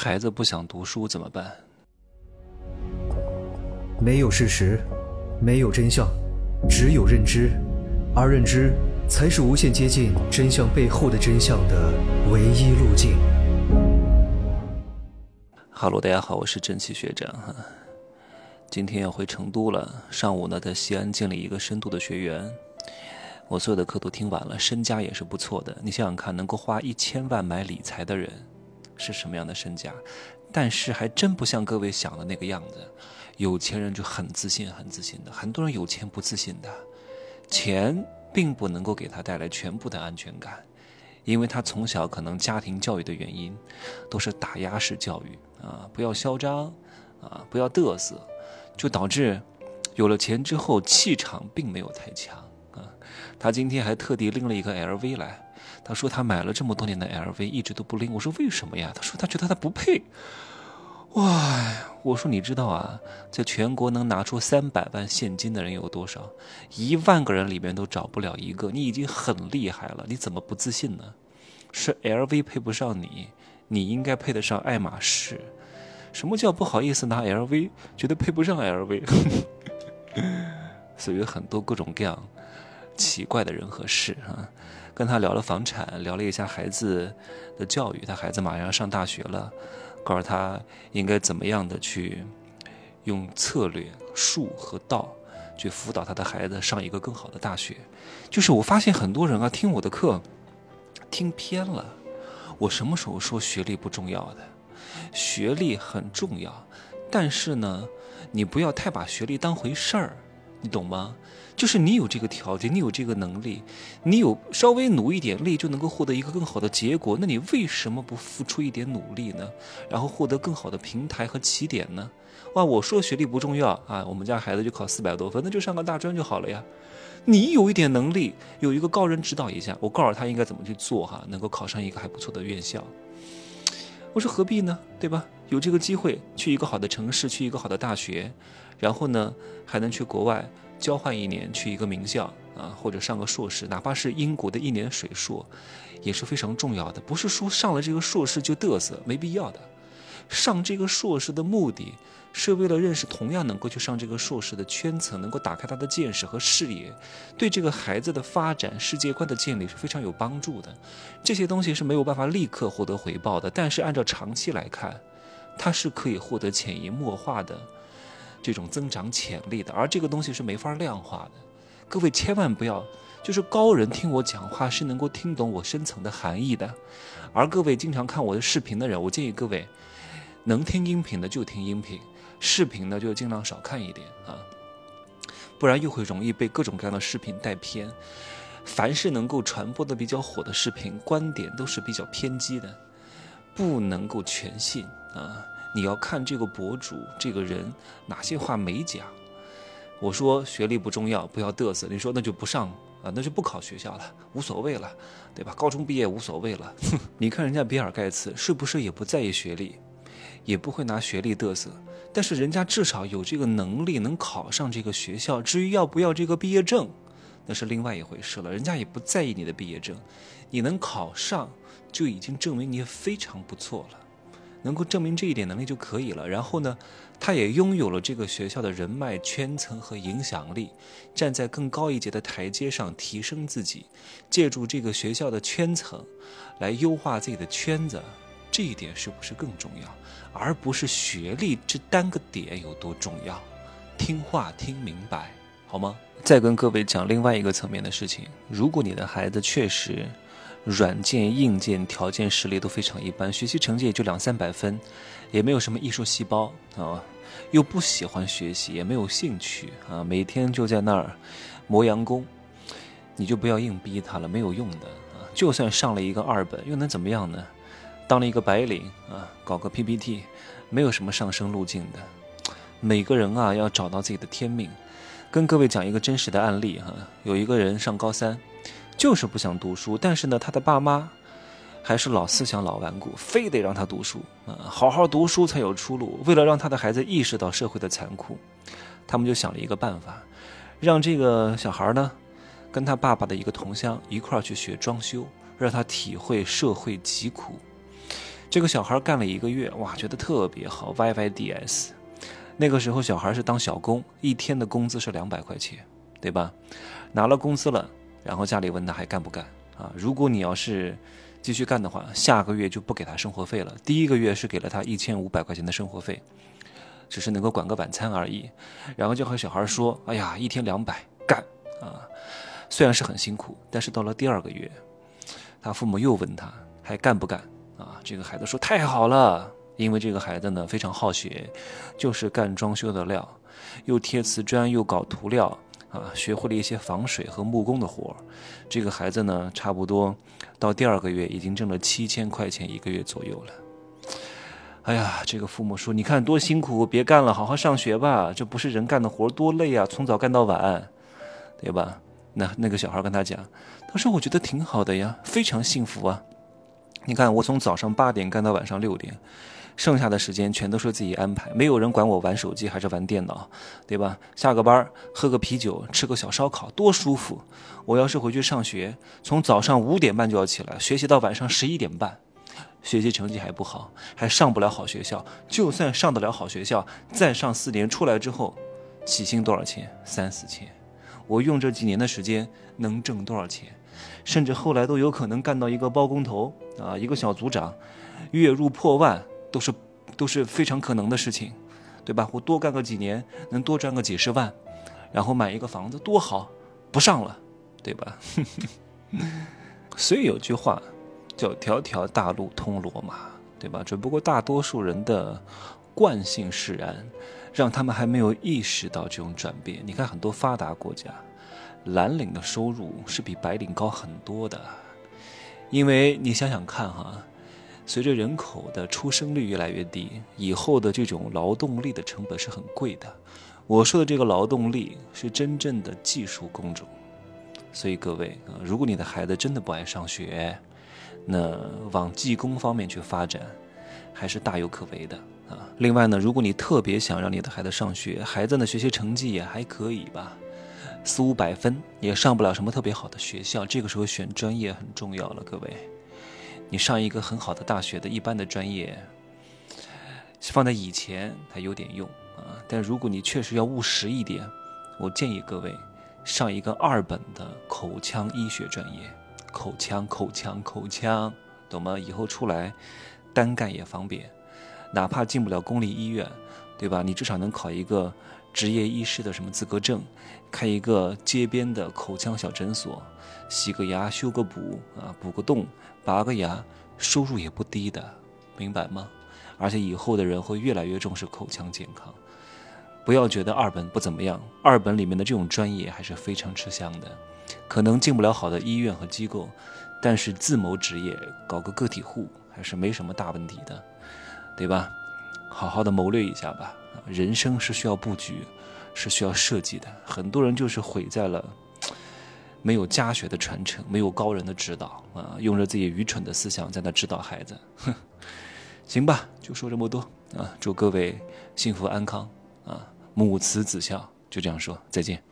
孩子不想读书怎么办？没有事实，没有真相，只有认知，而认知才是无限接近真相背后的真相的唯一路径。哈喽，大家好，我是真气学长哈。今天要回成都了，上午呢在西安建立一个深度的学员，我所有的课都听完了，身家也是不错的。你想想看，能够花一千万买理财的人。是什么样的身价？但是还真不像各位想的那个样子。有钱人就很自信，很自信的。很多人有钱不自信的，钱并不能够给他带来全部的安全感，因为他从小可能家庭教育的原因，都是打压式教育啊，不要嚣张啊，不要嘚瑟，就导致有了钱之后气场并没有太强他今天还特地拎了一个 LV 来。他说他买了这么多年的 LV，一直都不拎。我说为什么呀？他说他觉得他不配。哇！我说你知道啊，在全国能拿出三百万现金的人有多少？一万个人里面都找不了一个。你已经很厉害了，你怎么不自信呢？是 LV 配不上你，你应该配得上爱马仕。什么叫不好意思拿 LV？觉得配不上 LV。所以很多各种各样奇怪的人和事啊。跟他聊了房产，聊了一下孩子的教育。他孩子马上要上大学了，告诉他应该怎么样的去用策略、术和道去辅导他的孩子上一个更好的大学。就是我发现很多人啊，听我的课听偏了。我什么时候说学历不重要的？学历很重要，但是呢，你不要太把学历当回事儿，你懂吗？就是你有这个条件，你有这个能力，你有稍微努一点力就能够获得一个更好的结果，那你为什么不付出一点努力呢？然后获得更好的平台和起点呢？哇，我说学历不重要啊，我们家孩子就考四百多分，那就上个大专就好了呀。你有一点能力，有一个高人指导一下，我告诉他应该怎么去做哈，能够考上一个还不错的院校。我说何必呢？对吧？有这个机会去一个好的城市，去一个好的大学，然后呢还能去国外。交换一年去一个名校啊，或者上个硕士，哪怕是英国的一年水硕，也是非常重要的。不是说上了这个硕士就嘚瑟，没必要的。上这个硕士的目的是为了认识同样能够去上这个硕士的圈层，能够打开他的见识和视野，对这个孩子的发展、世界观的建立是非常有帮助的。这些东西是没有办法立刻获得回报的，但是按照长期来看，它是可以获得潜移默化的。这种增长潜力的，而这个东西是没法量化的。各位千万不要，就是高人听我讲话是能够听懂我深层的含义的。而各位经常看我的视频的人，我建议各位能听音频的就听音频，视频呢就尽量少看一点啊，不然又会容易被各种各样的视频带偏。凡是能够传播的比较火的视频，观点都是比较偏激的，不能够全信啊。你要看这个博主这个人哪些话没讲。我说学历不重要，不要嘚瑟。你说那就不上啊，那就不考学校了，无所谓了，对吧？高中毕业无所谓了。哼 你看人家比尔盖茨是不是也不在意学历，也不会拿学历嘚瑟？但是人家至少有这个能力能考上这个学校。至于要不要这个毕业证，那是另外一回事了。人家也不在意你的毕业证，你能考上就已经证明你非常不错了。能够证明这一点能力就可以了。然后呢，他也拥有了这个学校的人脉圈层和影响力，站在更高一节的台阶上提升自己，借助这个学校的圈层来优化自己的圈子，这一点是不是更重要？而不是学历这单个点有多重要？听话听明白好吗？再跟各位讲另外一个层面的事情：如果你的孩子确实……软件、硬件条件实力都非常一般，学习成绩也就两三百分，也没有什么艺术细胞啊，又不喜欢学习，也没有兴趣啊，每天就在那儿磨洋工，你就不要硬逼他了，没有用的啊。就算上了一个二本，又能怎么样呢？当了一个白领啊，搞个 PPT，没有什么上升路径的。每个人啊，要找到自己的天命。跟各位讲一个真实的案例哈，有一个人上高三。就是不想读书，但是呢，他的爸妈还是老思想、老顽固，非得让他读书啊，好好读书才有出路。为了让他的孩子意识到社会的残酷，他们就想了一个办法，让这个小孩呢，跟他爸爸的一个同乡一块儿去学装修，让他体会社会疾苦。这个小孩干了一个月，哇，觉得特别好，YYDS。那个时候小孩是当小工，一天的工资是两百块钱，对吧？拿了工资了，然后家里问他还干不干啊？如果你要是继续干的话，下个月就不给他生活费了。第一个月是给了他一千五百块钱的生活费，只是能够管个晚餐而已。然后就和小孩说：“哎呀，一天两百，干啊！”虽然是很辛苦，但是到了第二个月，他父母又问他还干不干。啊，这个孩子说太好了，因为这个孩子呢非常好学，就是干装修的料，又贴瓷砖又搞涂料啊，学会了一些防水和木工的活这个孩子呢，差不多到第二个月已经挣了七千块钱一个月左右了。哎呀，这个父母说，你看多辛苦，别干了，好好上学吧。这不是人干的活，多累啊，从早干到晚，对吧？那那个小孩跟他讲，他说我觉得挺好的呀，非常幸福啊。你看，我从早上八点干到晚上六点，剩下的时间全都是自己安排，没有人管我玩手机还是玩电脑，对吧？下个班喝个啤酒，吃个小烧烤，多舒服。我要是回去上学，从早上五点半就要起来学习到晚上十一点半，学习成绩还不好，还上不了好学校。就算上得了好学校，再上四年出来之后，起薪多少钱？三四千。我用这几年的时间能挣多少钱？甚至后来都有可能干到一个包工头啊，一个小组长，月入破万都是都是非常可能的事情，对吧？我多干个几年，能多赚个几十万，然后买一个房子多好，不上了，对吧？所以有句话叫“条条大路通罗马”，对吧？只不过大多数人的惯性使然，让他们还没有意识到这种转变。你看很多发达国家。蓝领的收入是比白领高很多的，因为你想想看哈，随着人口的出生率越来越低，以后的这种劳动力的成本是很贵的。我说的这个劳动力是真正的技术工种，所以各位啊，如果你的孩子真的不爱上学，那往技工方面去发展，还是大有可为的啊。另外呢，如果你特别想让你的孩子上学，孩子的学习成绩也还可以吧。四五百分也上不了什么特别好的学校，这个时候选专业很重要了。各位，你上一个很好的大学的一般的专业，放在以前它有点用啊。但如果你确实要务实一点，我建议各位上一个二本的口腔医学专业，口腔、口腔、口腔，懂吗？以后出来单干也方便，哪怕进不了公立医院，对吧？你至少能考一个。职业医师的什么资格证，开一个街边的口腔小诊所，洗个牙、修个补啊，补个洞、拔个牙，收入也不低的，明白吗？而且以后的人会越来越重视口腔健康，不要觉得二本不怎么样，二本里面的这种专业还是非常吃香的，可能进不了好的医院和机构，但是自谋职业，搞个个体户还是没什么大问题的，对吧？好好的谋略一下吧。人生是需要布局，是需要设计的。很多人就是毁在了没有家学的传承，没有高人的指导啊，用着自己愚蠢的思想在那指导孩子。哼，行吧，就说这么多啊，祝各位幸福安康啊，母慈子孝，就这样说，再见。